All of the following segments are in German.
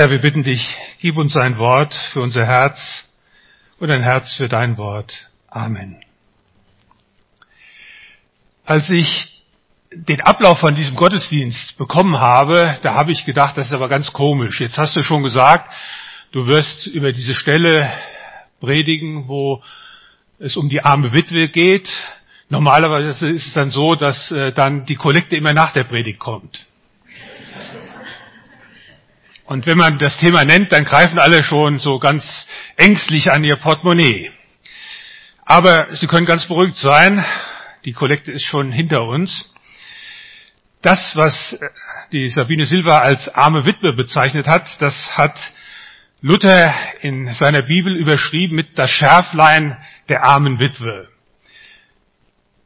Herr, wir bitten dich, gib uns ein Wort für unser Herz und ein Herz für dein Wort. Amen. Als ich den Ablauf von diesem Gottesdienst bekommen habe, da habe ich gedacht, das ist aber ganz komisch. Jetzt hast du schon gesagt, du wirst über diese Stelle predigen, wo es um die arme Witwe geht. Normalerweise ist es dann so, dass äh, dann die Kollekte immer nach der Predigt kommt. Und wenn man das Thema nennt, dann greifen alle schon so ganz ängstlich an ihr Portemonnaie. Aber Sie können ganz beruhigt sein, die Kollekte ist schon hinter uns. Das, was die Sabine Silva als arme Witwe bezeichnet hat, das hat Luther in seiner Bibel überschrieben mit das Schärflein der armen Witwe.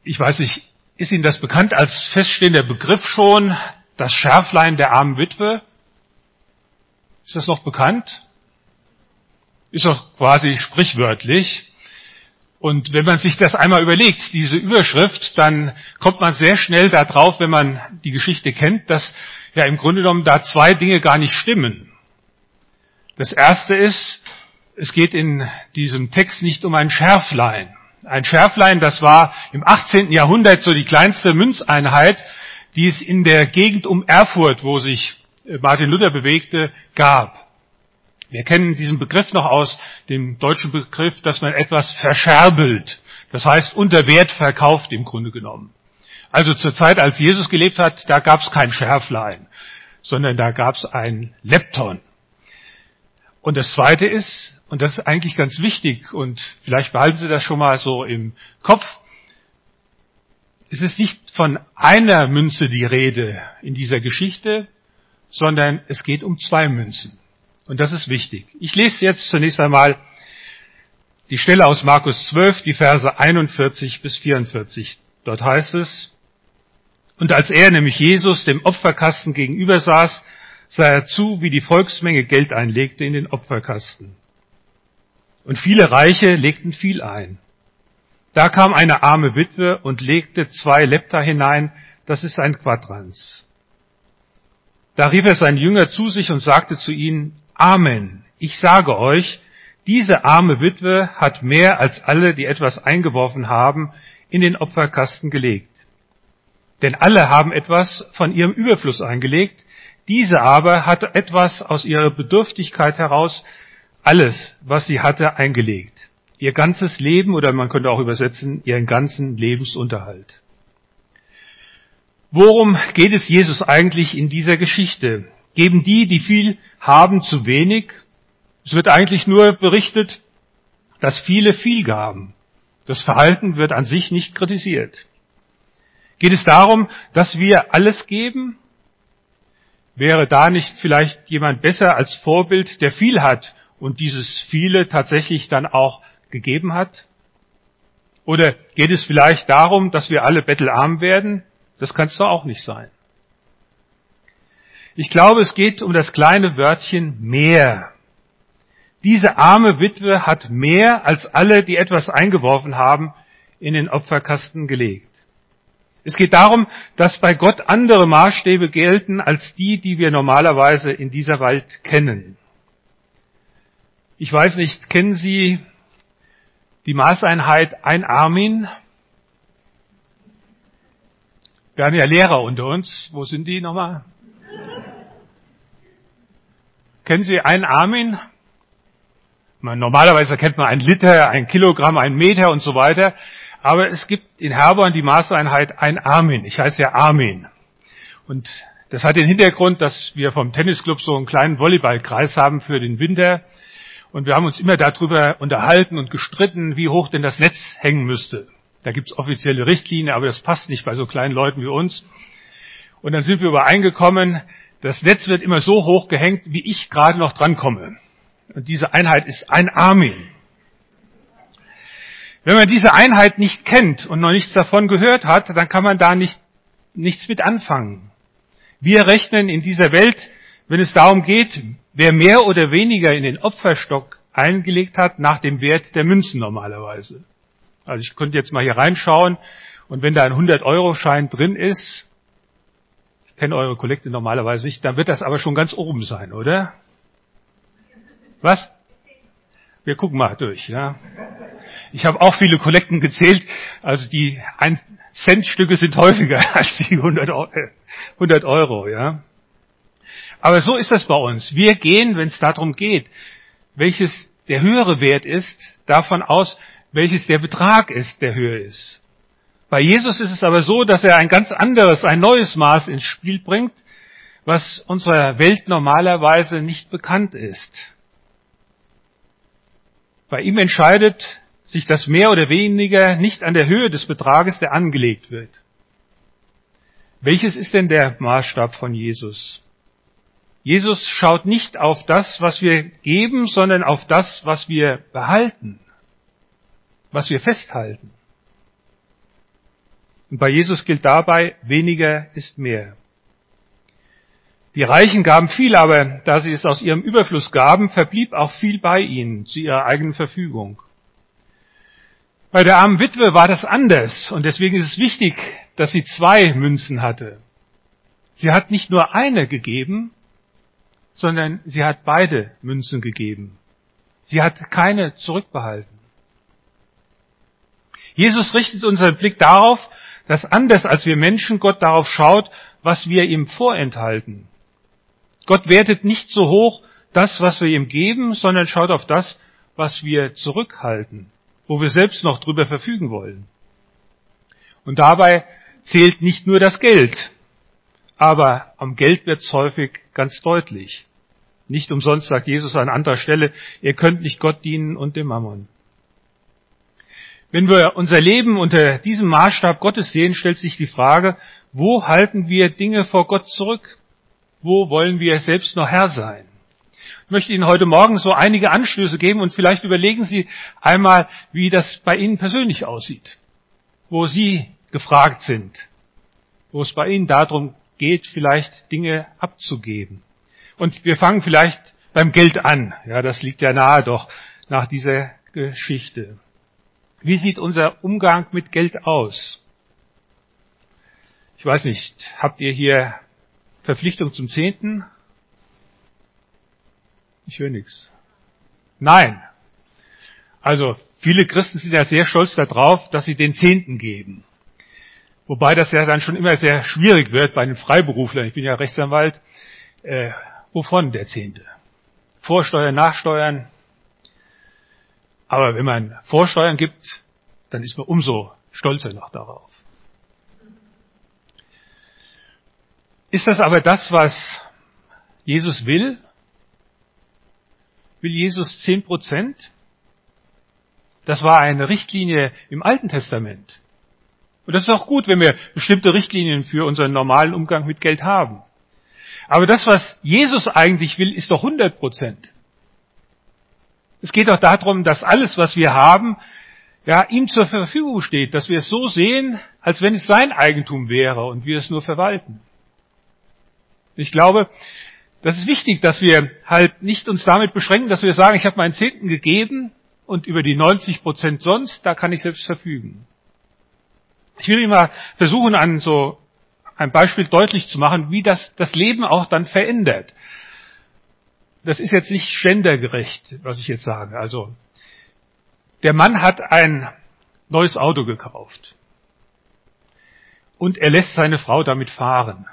Ich weiß nicht, ist Ihnen das bekannt als feststehender Begriff schon, das Schärflein der armen Witwe? Ist das noch bekannt? Ist doch quasi sprichwörtlich. Und wenn man sich das einmal überlegt, diese Überschrift, dann kommt man sehr schnell darauf, wenn man die Geschichte kennt, dass ja im Grunde genommen da zwei Dinge gar nicht stimmen. Das erste ist, es geht in diesem Text nicht um ein Schärflein. Ein Schärflein, das war im 18. Jahrhundert so die kleinste Münzeinheit, die es in der Gegend um Erfurt, wo sich Martin Luther bewegte, gab. Wir kennen diesen Begriff noch aus dem deutschen Begriff, dass man etwas verscherbelt. Das heißt, unter Wert verkauft im Grunde genommen. Also zur Zeit, als Jesus gelebt hat, da gab es kein Schärflein, sondern da gab es ein Lepton. Und das Zweite ist, und das ist eigentlich ganz wichtig, und vielleicht behalten Sie das schon mal so im Kopf, es ist nicht von einer Münze die Rede in dieser Geschichte, sondern es geht um zwei Münzen. Und das ist wichtig. Ich lese jetzt zunächst einmal die Stelle aus Markus 12, die Verse 41 bis 44. Dort heißt es, und als er, nämlich Jesus, dem Opferkasten gegenüber saß, sah er zu, wie die Volksmenge Geld einlegte in den Opferkasten. Und viele Reiche legten viel ein. Da kam eine arme Witwe und legte zwei Lepta hinein, das ist ein Quadrans. Da rief er seinen Jünger zu sich und sagte zu ihnen, Amen, ich sage euch, diese arme Witwe hat mehr als alle, die etwas eingeworfen haben, in den Opferkasten gelegt. Denn alle haben etwas von ihrem Überfluss eingelegt, diese aber hat etwas aus ihrer Bedürftigkeit heraus, alles, was sie hatte, eingelegt. Ihr ganzes Leben oder man könnte auch übersetzen, ihren ganzen Lebensunterhalt. Worum geht es Jesus eigentlich in dieser Geschichte? Geben die, die viel haben, zu wenig? Es wird eigentlich nur berichtet, dass viele viel gaben. Das Verhalten wird an sich nicht kritisiert. Geht es darum, dass wir alles geben? Wäre da nicht vielleicht jemand besser als Vorbild, der viel hat und dieses viele tatsächlich dann auch gegeben hat? Oder geht es vielleicht darum, dass wir alle bettelarm werden? Das kann es doch auch nicht sein. Ich glaube, es geht um das kleine Wörtchen mehr. Diese arme Witwe hat mehr als alle, die etwas eingeworfen haben, in den Opferkasten gelegt. Es geht darum, dass bei Gott andere Maßstäbe gelten als die, die wir normalerweise in dieser Welt kennen. Ich weiß nicht, kennen Sie die Maßeinheit ein Armin? Wir haben ja Lehrer unter uns. Wo sind die nochmal? Kennen Sie einen Armin? Normalerweise kennt man ein Liter, ein Kilogramm, ein Meter und so weiter. Aber es gibt in Herborn die Maßeinheit ein Armin. Ich heiße ja Armin. Und das hat den Hintergrund, dass wir vom Tennisclub so einen kleinen Volleyballkreis haben für den Winter. Und wir haben uns immer darüber unterhalten und gestritten, wie hoch denn das Netz hängen müsste. Da gibt es offizielle Richtlinien, aber das passt nicht bei so kleinen Leuten wie uns. Und dann sind wir übereingekommen, das Netz wird immer so hoch gehängt, wie ich gerade noch drankomme. Und diese Einheit ist ein Armin. Wenn man diese Einheit nicht kennt und noch nichts davon gehört hat, dann kann man da nicht, nichts mit anfangen. Wir rechnen in dieser Welt, wenn es darum geht, wer mehr oder weniger in den Opferstock eingelegt hat, nach dem Wert der Münzen normalerweise. Also ich könnte jetzt mal hier reinschauen und wenn da ein 100-Euro-Schein drin ist, ich kenne eure Kollekte normalerweise nicht, dann wird das aber schon ganz oben sein, oder? Was? Wir gucken mal durch, ja. Ich habe auch viele Kollekten gezählt, also die 1 Cent Stücke sind häufiger als die 100 Euro, ja. Aber so ist das bei uns. Wir gehen, wenn es darum geht, welches der höhere Wert ist, davon aus, welches der Betrag ist, der höher ist. Bei Jesus ist es aber so, dass er ein ganz anderes, ein neues Maß ins Spiel bringt, was unserer Welt normalerweise nicht bekannt ist. Bei ihm entscheidet sich das mehr oder weniger nicht an der Höhe des Betrages, der angelegt wird. Welches ist denn der Maßstab von Jesus? Jesus schaut nicht auf das, was wir geben, sondern auf das, was wir behalten, was wir festhalten. Und bei Jesus gilt dabei, weniger ist mehr. Die Reichen gaben viel, aber da sie es aus ihrem Überfluss gaben, verblieb auch viel bei ihnen zu ihrer eigenen Verfügung. Bei der armen Witwe war das anders und deswegen ist es wichtig, dass sie zwei Münzen hatte. Sie hat nicht nur eine gegeben, sondern sie hat beide Münzen gegeben. Sie hat keine zurückbehalten. Jesus richtet unseren Blick darauf, dass anders als wir Menschen Gott darauf schaut, was wir ihm vorenthalten. Gott wertet nicht so hoch das, was wir ihm geben, sondern schaut auf das, was wir zurückhalten, wo wir selbst noch drüber verfügen wollen. Und dabei zählt nicht nur das Geld, aber am Geld wird es häufig ganz deutlich. Nicht umsonst sagt Jesus an anderer Stelle, ihr könnt nicht Gott dienen und dem Mammon. Wenn wir unser Leben unter diesem Maßstab Gottes sehen, stellt sich die Frage, wo halten wir Dinge vor Gott zurück? Wo wollen wir selbst noch Herr sein? Ich möchte Ihnen heute Morgen so einige Anstöße geben und vielleicht überlegen Sie einmal, wie das bei Ihnen persönlich aussieht, wo Sie gefragt sind, wo es bei Ihnen darum geht, vielleicht Dinge abzugeben. Und wir fangen vielleicht beim Geld an. Ja, das liegt ja nahe doch nach dieser Geschichte. Wie sieht unser Umgang mit Geld aus? Ich weiß nicht, habt ihr hier Verpflichtung zum Zehnten? Ich höre nichts. Nein. Also viele Christen sind ja sehr stolz darauf, dass sie den Zehnten geben. Wobei das ja dann schon immer sehr schwierig wird bei den Freiberuflern. Ich bin ja Rechtsanwalt. Äh, wovon der Zehnte? Vorsteuern, Nachsteuern. Aber wenn man Vorsteuern gibt, dann ist man umso stolzer noch darauf. Ist das aber das, was Jesus will? Will Jesus zehn Prozent? Das war eine Richtlinie im Alten Testament. Und das ist auch gut, wenn wir bestimmte Richtlinien für unseren normalen Umgang mit Geld haben. Aber das, was Jesus eigentlich will, ist doch 100 Prozent. Es geht doch darum, dass alles, was wir haben, ja, ihm zur Verfügung steht, dass wir es so sehen, als wenn es sein Eigentum wäre und wir es nur verwalten. Ich glaube, das ist wichtig, dass wir halt nicht uns damit beschränken, dass wir sagen, ich habe meinen Zehnten gegeben und über die 90 Prozent sonst, da kann ich selbst verfügen. Ich will immer versuchen, an so ein Beispiel deutlich zu machen, wie das das Leben auch dann verändert. Das ist jetzt nicht ständergerecht, was ich jetzt sage. Also, der Mann hat ein neues Auto gekauft. Und er lässt seine Frau damit fahren.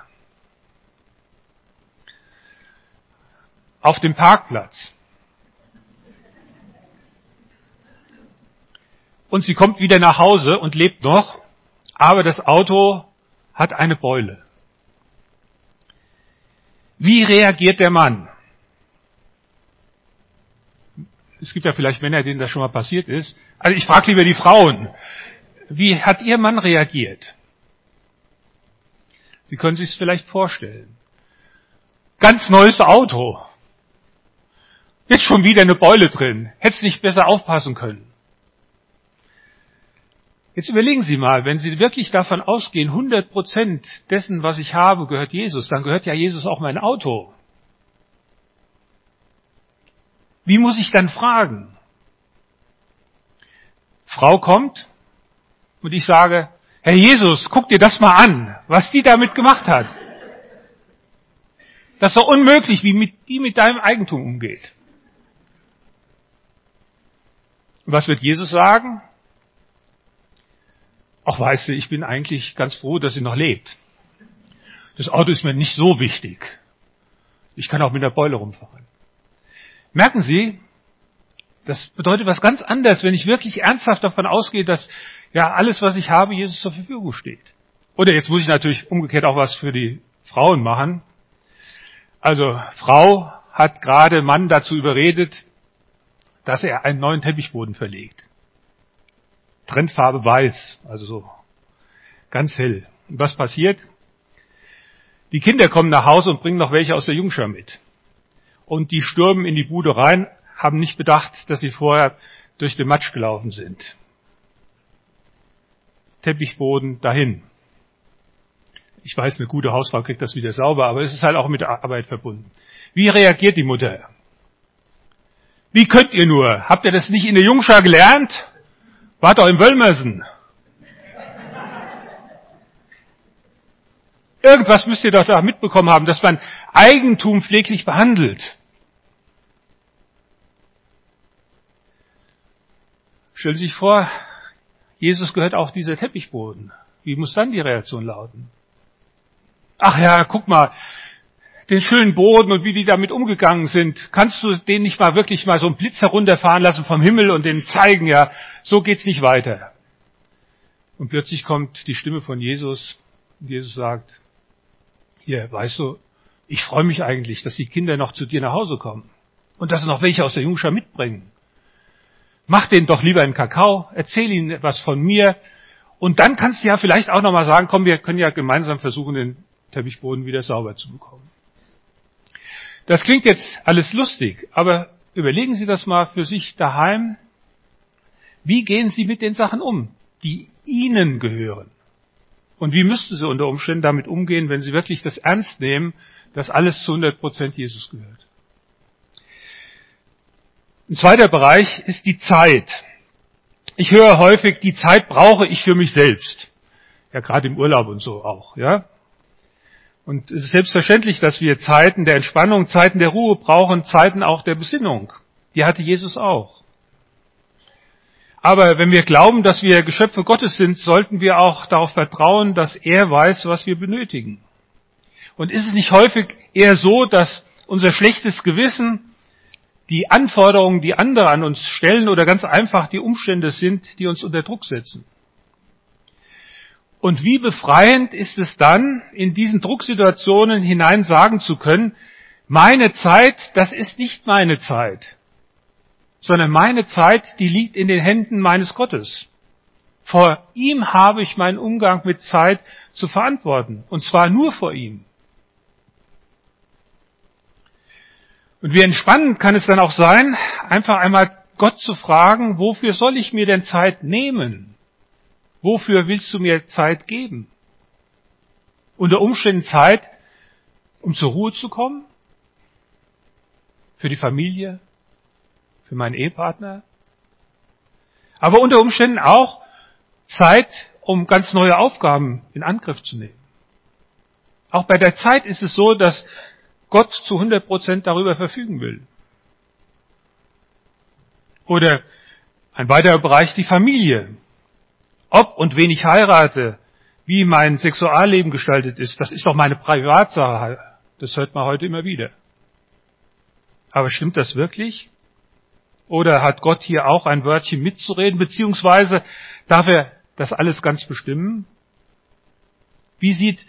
auf dem Parkplatz. Und sie kommt wieder nach Hause und lebt noch, aber das Auto hat eine Beule. Wie reagiert der Mann? Es gibt ja vielleicht Männer, denen das schon mal passiert ist. Also ich frage lieber die Frauen. Wie hat Ihr Mann reagiert? Sie können sich es vielleicht vorstellen. Ganz neues Auto. Jetzt schon wieder eine Beule drin. Hättest nicht besser aufpassen können. Jetzt überlegen Sie mal, wenn Sie wirklich davon ausgehen, 100 Prozent dessen, was ich habe, gehört Jesus, dann gehört ja Jesus auch mein Auto. Wie muss ich dann fragen? Frau kommt und ich sage, Herr Jesus, guck dir das mal an, was die damit gemacht hat. Das ist doch unmöglich, wie mit, die mit deinem Eigentum umgeht. Was wird Jesus sagen? Ach, weißt du, ich bin eigentlich ganz froh, dass sie noch lebt. Das Auto ist mir nicht so wichtig. Ich kann auch mit der Beule rumfahren. Merken Sie, das bedeutet was ganz anderes, wenn ich wirklich ernsthaft davon ausgehe, dass ja alles, was ich habe, Jesus zur Verfügung steht. Oder jetzt muss ich natürlich umgekehrt auch was für die Frauen machen. Also Frau hat gerade Mann dazu überredet, dass er einen neuen Teppichboden verlegt. Trendfarbe weiß, also so ganz hell. Und was passiert? Die Kinder kommen nach Hause und bringen noch welche aus der Jungschar mit. Und die stürmen in die Bude rein, haben nicht bedacht, dass sie vorher durch den Matsch gelaufen sind. Teppichboden dahin. Ich weiß, eine gute Hausfrau kriegt das wieder sauber, aber es ist halt auch mit Arbeit verbunden. Wie reagiert die Mutter? Wie könnt ihr nur? Habt ihr das nicht in der Jungschar gelernt? Wart doch im Wöllmersen. Irgendwas müsst ihr doch da mitbekommen haben, dass man Eigentum pfleglich behandelt. Stellen Sie sich vor, Jesus gehört auch dieser Teppichboden. Wie muss dann die Reaktion lauten? Ach ja, guck mal, den schönen Boden und wie die damit umgegangen sind. Kannst du den nicht mal wirklich mal so einen Blitz herunterfahren lassen vom Himmel und den zeigen, ja, so geht's nicht weiter. Und plötzlich kommt die Stimme von Jesus und Jesus sagt, hier, weißt du, ich freue mich eigentlich, dass die Kinder noch zu dir nach Hause kommen und dass sie noch welche aus der Jungschar mitbringen. Mach denen doch lieber einen Kakao, erzähl ihnen etwas von mir und dann kannst du ja vielleicht auch nochmal sagen, komm, wir können ja gemeinsam versuchen, den Teppichboden wieder sauber zu bekommen. Das klingt jetzt alles lustig, aber überlegen Sie das mal für sich daheim. Wie gehen Sie mit den Sachen um, die Ihnen gehören? Und wie müssten Sie unter Umständen damit umgehen, wenn Sie wirklich das ernst nehmen, dass alles zu 100 Prozent Jesus gehört? Ein zweiter Bereich ist die Zeit. Ich höre häufig, die Zeit brauche ich für mich selbst. Ja, gerade im Urlaub und so auch, ja. Und es ist selbstverständlich, dass wir Zeiten der Entspannung, Zeiten der Ruhe brauchen, Zeiten auch der Besinnung. Die hatte Jesus auch. Aber wenn wir glauben, dass wir Geschöpfe Gottes sind, sollten wir auch darauf vertrauen, dass er weiß, was wir benötigen. Und ist es nicht häufig eher so, dass unser schlechtes Gewissen die Anforderungen, die andere an uns stellen oder ganz einfach die Umstände sind, die uns unter Druck setzen? Und wie befreiend ist es dann, in diesen Drucksituationen hinein sagen zu können, meine Zeit, das ist nicht meine Zeit, sondern meine Zeit, die liegt in den Händen meines Gottes. Vor ihm habe ich meinen Umgang mit Zeit zu verantworten, und zwar nur vor ihm. Und wie entspannend kann es dann auch sein, einfach einmal Gott zu fragen, wofür soll ich mir denn Zeit nehmen? Wofür willst du mir Zeit geben? Unter Umständen Zeit, um zur Ruhe zu kommen? Für die Familie? Für meinen Ehepartner? Aber unter Umständen auch Zeit, um ganz neue Aufgaben in Angriff zu nehmen. Auch bei der Zeit ist es so, dass Gott zu 100 Prozent darüber verfügen will. Oder ein weiterer Bereich, die Familie. Ob und wen ich heirate, wie mein Sexualleben gestaltet ist, das ist doch meine Privatsache. Das hört man heute immer wieder. Aber stimmt das wirklich? Oder hat Gott hier auch ein Wörtchen mitzureden, beziehungsweise darf er das alles ganz bestimmen? Wie sieht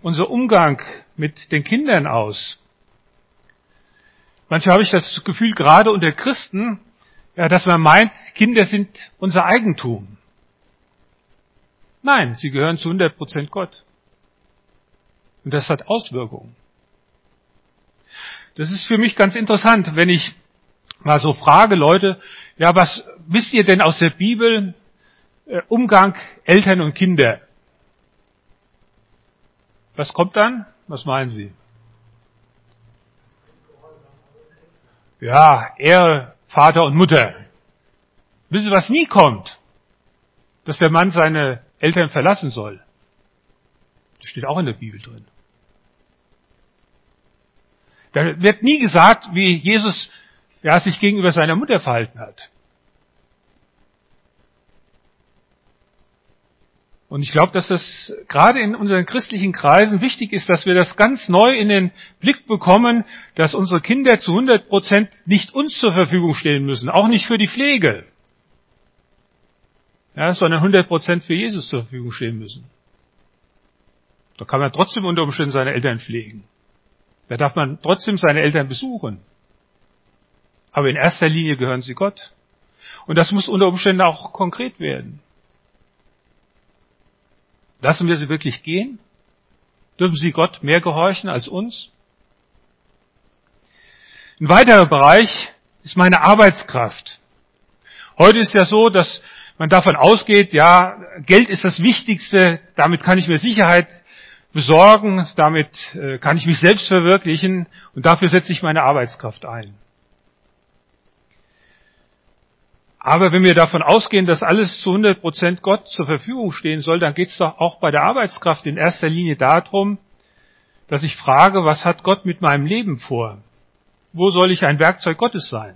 unser Umgang mit den Kindern aus? Manchmal habe ich das Gefühl, gerade unter Christen, ja, dass man meint, Kinder sind unser Eigentum. Nein, sie gehören zu 100 Prozent Gott. Und das hat Auswirkungen. Das ist für mich ganz interessant, wenn ich mal so frage, Leute, ja, was wisst ihr denn aus der Bibel, äh, Umgang Eltern und Kinder? Was kommt dann? Was meinen Sie? Ja, Ehre, Vater und Mutter. Wissen Sie, was nie kommt? Dass der Mann seine Eltern verlassen soll. Das steht auch in der Bibel drin. Da wird nie gesagt, wie Jesus ja, sich gegenüber seiner Mutter verhalten hat. Und ich glaube, dass das gerade in unseren christlichen Kreisen wichtig ist, dass wir das ganz neu in den Blick bekommen, dass unsere Kinder zu 100 Prozent nicht uns zur Verfügung stehen müssen, auch nicht für die Pflege, ja, sondern 100 Prozent für Jesus zur Verfügung stehen müssen. Da kann man trotzdem unter Umständen seine Eltern pflegen. Da darf man trotzdem seine Eltern besuchen. Aber in erster Linie gehören sie Gott. Und das muss unter Umständen auch konkret werden. Lassen wir sie wirklich gehen? Dürfen sie Gott mehr gehorchen als uns? Ein weiterer Bereich ist meine Arbeitskraft. Heute ist ja so, dass man davon ausgeht, ja, Geld ist das Wichtigste, damit kann ich mir Sicherheit besorgen, damit äh, kann ich mich selbst verwirklichen und dafür setze ich meine Arbeitskraft ein. Aber wenn wir davon ausgehen, dass alles zu 100 Prozent Gott zur Verfügung stehen soll, dann geht es doch auch bei der Arbeitskraft in erster Linie darum, dass ich frage, was hat Gott mit meinem Leben vor? Wo soll ich ein Werkzeug Gottes sein?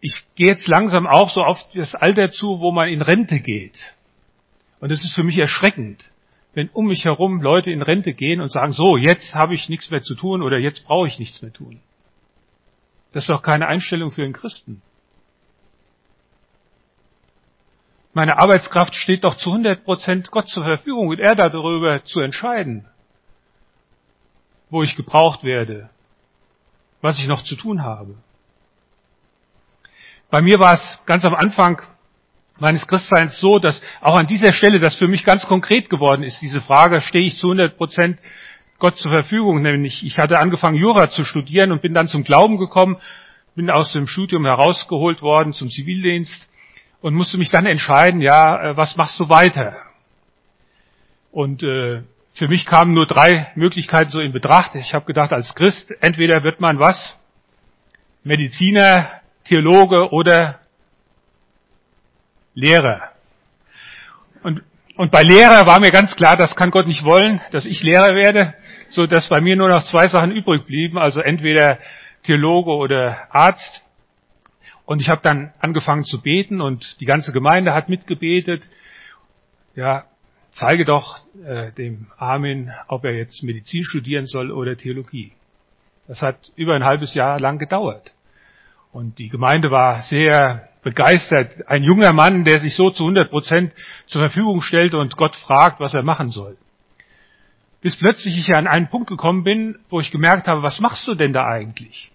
Ich gehe jetzt langsam auch so auf das Alter zu, wo man in Rente geht. Und es ist für mich erschreckend, wenn um mich herum Leute in Rente gehen und sagen, so, jetzt habe ich nichts mehr zu tun oder jetzt brauche ich nichts mehr tun. Das ist doch keine Einstellung für einen Christen. Meine Arbeitskraft steht doch zu 100 Prozent Gott zur Verfügung und er darüber zu entscheiden, wo ich gebraucht werde, was ich noch zu tun habe. Bei mir war es ganz am Anfang meines Christseins so, dass auch an dieser Stelle das für mich ganz konkret geworden ist. Diese Frage, stehe ich zu 100 Prozent Gott zur Verfügung. Nämlich, ich hatte angefangen, Jura zu studieren und bin dann zum Glauben gekommen, bin aus dem Studium herausgeholt worden zum Zivildienst und musste mich dann entscheiden, ja, äh, was machst du weiter? Und äh, für mich kamen nur drei Möglichkeiten so in Betracht. Ich habe gedacht, als Christ, entweder wird man was? Mediziner, Theologe oder Lehrer. Und und bei Lehrer war mir ganz klar, das kann Gott nicht wollen, dass ich Lehrer werde, so dass bei mir nur noch zwei Sachen übrig blieben, also entweder Theologe oder Arzt. Und ich habe dann angefangen zu beten und die ganze Gemeinde hat mitgebetet. Ja, zeige doch äh, dem Armin, ob er jetzt Medizin studieren soll oder Theologie. Das hat über ein halbes Jahr lang gedauert. Und die Gemeinde war sehr begeistert. Ein junger Mann, der sich so zu 100 Prozent zur Verfügung stellt und Gott fragt, was er machen soll. Bis plötzlich ich an einen Punkt gekommen bin, wo ich gemerkt habe, was machst du denn da eigentlich?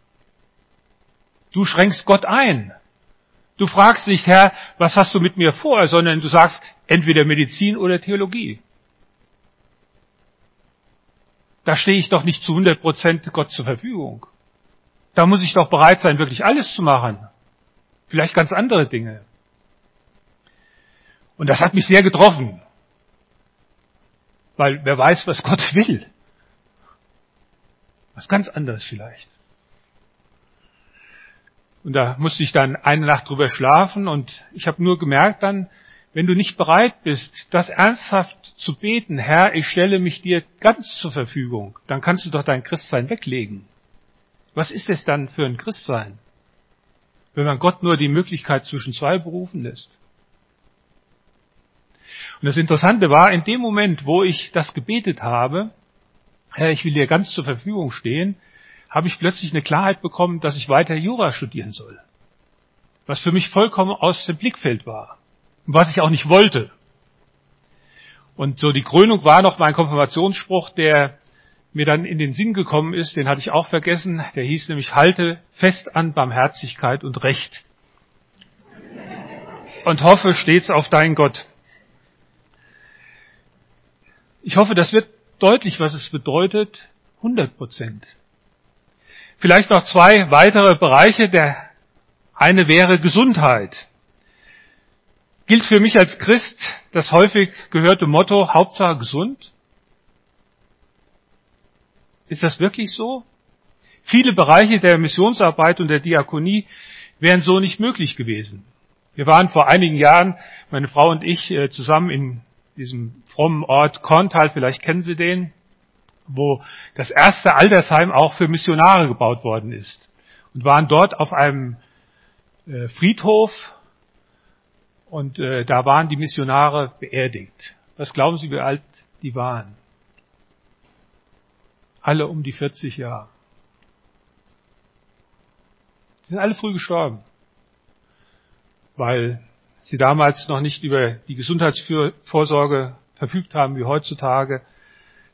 Du schränkst Gott ein. Du fragst nicht, Herr, was hast du mit mir vor, sondern du sagst entweder Medizin oder Theologie. Da stehe ich doch nicht zu 100 Prozent Gott zur Verfügung. Da muss ich doch bereit sein, wirklich alles zu machen. Vielleicht ganz andere Dinge. Und das hat mich sehr getroffen. Weil wer weiß, was Gott will. Was ganz anderes vielleicht. Und da musste ich dann eine Nacht drüber schlafen und ich habe nur gemerkt dann, wenn du nicht bereit bist, das ernsthaft zu beten, Herr, ich stelle mich dir ganz zur Verfügung, dann kannst du doch dein Christsein weglegen. Was ist es dann für ein Christsein, wenn man Gott nur die Möglichkeit zwischen zwei berufen lässt? Und das Interessante war, in dem Moment, wo ich das gebetet habe, Herr, ich will dir ganz zur Verfügung stehen, habe ich plötzlich eine Klarheit bekommen, dass ich weiter Jura studieren soll. Was für mich vollkommen aus dem Blickfeld war. Und was ich auch nicht wollte. Und so die Krönung war noch mein Konfirmationsspruch, der mir dann in den Sinn gekommen ist, den hatte ich auch vergessen, der hieß nämlich, halte fest an Barmherzigkeit und Recht. Und hoffe stets auf deinen Gott. Ich hoffe, das wird deutlich, was es bedeutet, 100 Prozent. Vielleicht noch zwei weitere Bereiche. Der eine wäre Gesundheit. Gilt für mich als Christ das häufig gehörte Motto, Hauptsache gesund? Ist das wirklich so? Viele Bereiche der Missionsarbeit und der Diakonie wären so nicht möglich gewesen. Wir waren vor einigen Jahren, meine Frau und ich, äh, zusammen in diesem frommen Ort Korntal, vielleicht kennen Sie den, wo das erste Altersheim auch für Missionare gebaut worden ist. Und waren dort auf einem äh, Friedhof Und äh, da waren die Missionare beerdigt. Was glauben Sie, wie alt die waren? Alle um die 40 Jahre. Die sind alle früh gestorben, weil sie damals noch nicht über die Gesundheitsvorsorge verfügt haben wie heutzutage,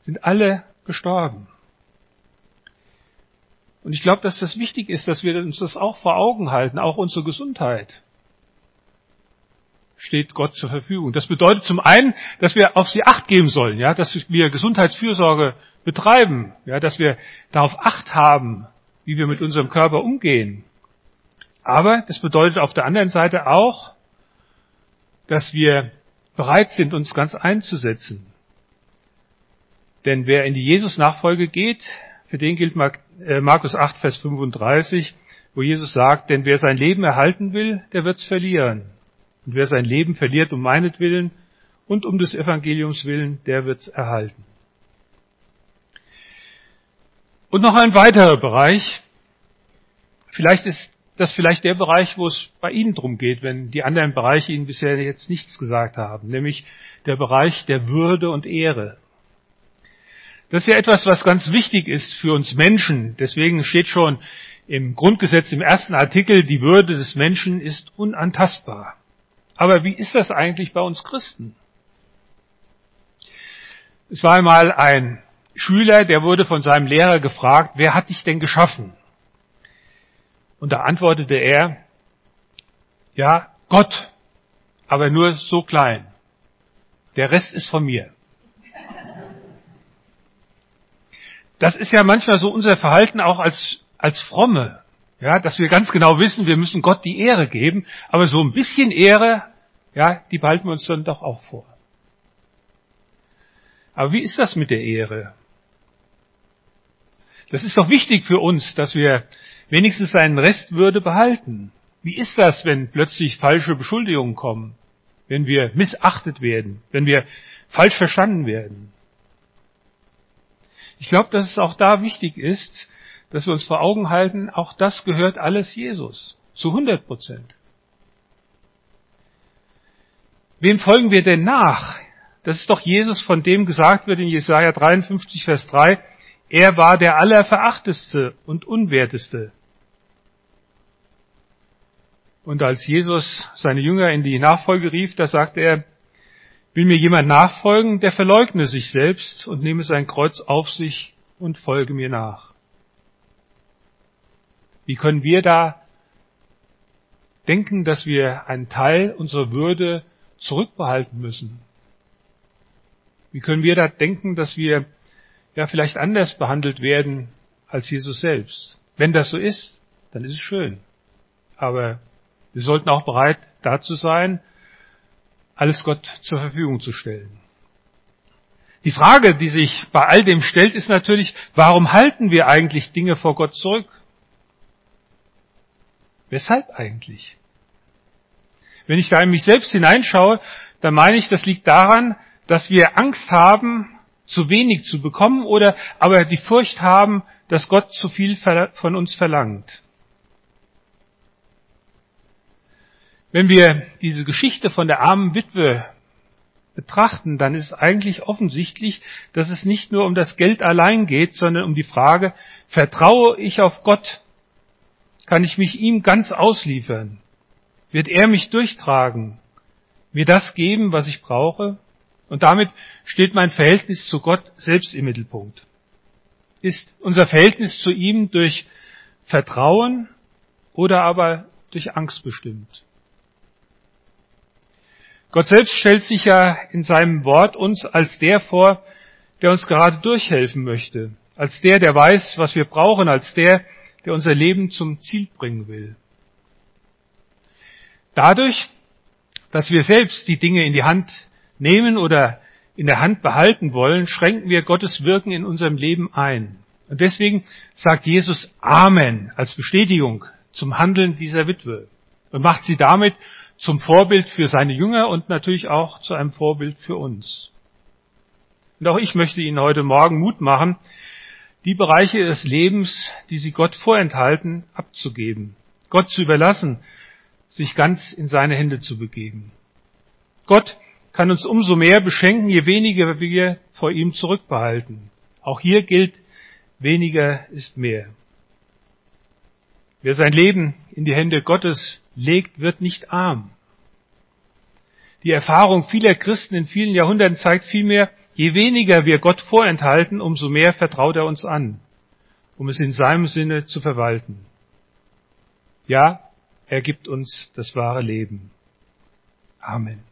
sind alle gestorben. Und ich glaube, dass das wichtig ist, dass wir uns das auch vor Augen halten, auch unsere Gesundheit steht Gott zur Verfügung. Das bedeutet zum einen, dass wir auf sie Acht geben sollen, ja, dass wir Gesundheitsfürsorge betreiben, ja, dass wir darauf Acht haben, wie wir mit unserem Körper umgehen. Aber das bedeutet auf der anderen Seite auch, dass wir bereit sind, uns ganz einzusetzen. Denn wer in die Jesus-Nachfolge geht, für den gilt äh, Markus 8, Vers 35, wo Jesus sagt, denn wer sein Leben erhalten will, der wird's verlieren. Und wer sein Leben verliert um meinetwillen und um des Evangeliums willen, der wird's erhalten. Und noch ein weiterer Bereich. Vielleicht ist das vielleicht der Bereich, wo es bei Ihnen drum geht, wenn die anderen Bereiche Ihnen bisher jetzt nichts gesagt haben, nämlich der Bereich der Würde und Ehre. Das ist ja etwas, was ganz wichtig ist für uns Menschen. Deswegen steht schon im Grundgesetz im ersten Artikel, die Würde des Menschen ist unantastbar. Aber wie ist das eigentlich bei uns Christen? Es war einmal ein Schüler, der wurde von seinem Lehrer gefragt, wer hat dich denn geschaffen? Und da antwortete er, ja, Gott, aber nur so klein. Der Rest ist von mir. Das ist ja manchmal so unser Verhalten auch als, als Fromme. Ja, dass wir ganz genau wissen, wir müssen Gott die Ehre geben, aber so ein bisschen Ehre, ja, die behalten wir uns dann doch auch vor. Aber wie ist das mit der Ehre? Das ist doch wichtig für uns, dass wir wenigstens seinen Restwürde behalten. Wie ist das, wenn plötzlich falsche Beschuldigungen kommen? Wenn wir missachtet werden? Wenn wir falsch verstanden werden? Ich glaube, dass es auch da wichtig ist, dass wir uns vor Augen halten, auch das gehört alles Jesus. Zu 100 Prozent. Wem folgen wir denn nach? Das ist doch Jesus, von dem gesagt wird in Jesaja 53, Vers 3, er war der Allerverachteste und Unwerteste. Und als Jesus seine Jünger in die Nachfolge rief, da sagte er, will mir jemand nachfolgen, der verleugne sich selbst und nehme sein Kreuz auf sich und folge mir nach. Wie können wir da denken, dass wir einen Teil unserer Würde zurückbehalten müssen? Wie können wir da denken, dass wir ja vielleicht anders behandelt werden als Jesus selbst? Wenn das so ist, dann ist es schön. Aber wir sollten auch bereit dazu sein, alles Gott zur Verfügung zu stellen. Die Frage, die sich bei all dem stellt, ist natürlich, warum halten wir eigentlich Dinge vor Gott zurück? Weshalb eigentlich? Wenn ich da in mich selbst hineinschaue, dann meine ich, das liegt daran, dass wir Angst haben, zu wenig zu bekommen oder aber die Furcht haben, dass Gott zu viel von uns verlangt. Wenn wir diese Geschichte von der armen Witwe betrachten, dann ist es eigentlich offensichtlich, dass es nicht nur um das Geld allein geht, sondern um die Frage, vertraue ich auf Gott? Kann ich mich ihm ganz ausliefern? Wird er mich durchtragen? Mir das geben, was ich brauche? Und damit steht mein Verhältnis zu Gott selbst im Mittelpunkt. Ist unser Verhältnis zu ihm durch Vertrauen oder aber durch Angst bestimmt? Gott selbst stellt sich ja in seinem Wort uns als der vor, der uns gerade durchhelfen möchte, als der, der weiß, was wir brauchen, als der, der unser Leben zum Ziel bringen will. Dadurch, dass wir selbst die Dinge in die Hand nehmen oder in der Hand behalten wollen, schränken wir Gottes Wirken in unserem Leben ein. Und deswegen sagt Jesus Amen als Bestätigung zum Handeln dieser Witwe und macht sie damit zum Vorbild für seine Jünger und natürlich auch zu einem Vorbild für uns. Und auch ich möchte Ihnen heute Morgen Mut machen, die Bereiche des Lebens, die Sie Gott vorenthalten, abzugeben, Gott zu überlassen, sich ganz in seine Hände zu begeben. Gott kann uns umso mehr beschenken, je weniger wir vor ihm zurückbehalten. Auch hier gilt, weniger ist mehr. Wer sein Leben in die Hände Gottes legt, wird nicht arm. Die Erfahrung vieler Christen in vielen Jahrhunderten zeigt vielmehr, je weniger wir Gott vorenthalten, umso mehr vertraut er uns an, um es in seinem Sinne zu verwalten. Ja, er gibt uns das wahre Leben. Amen.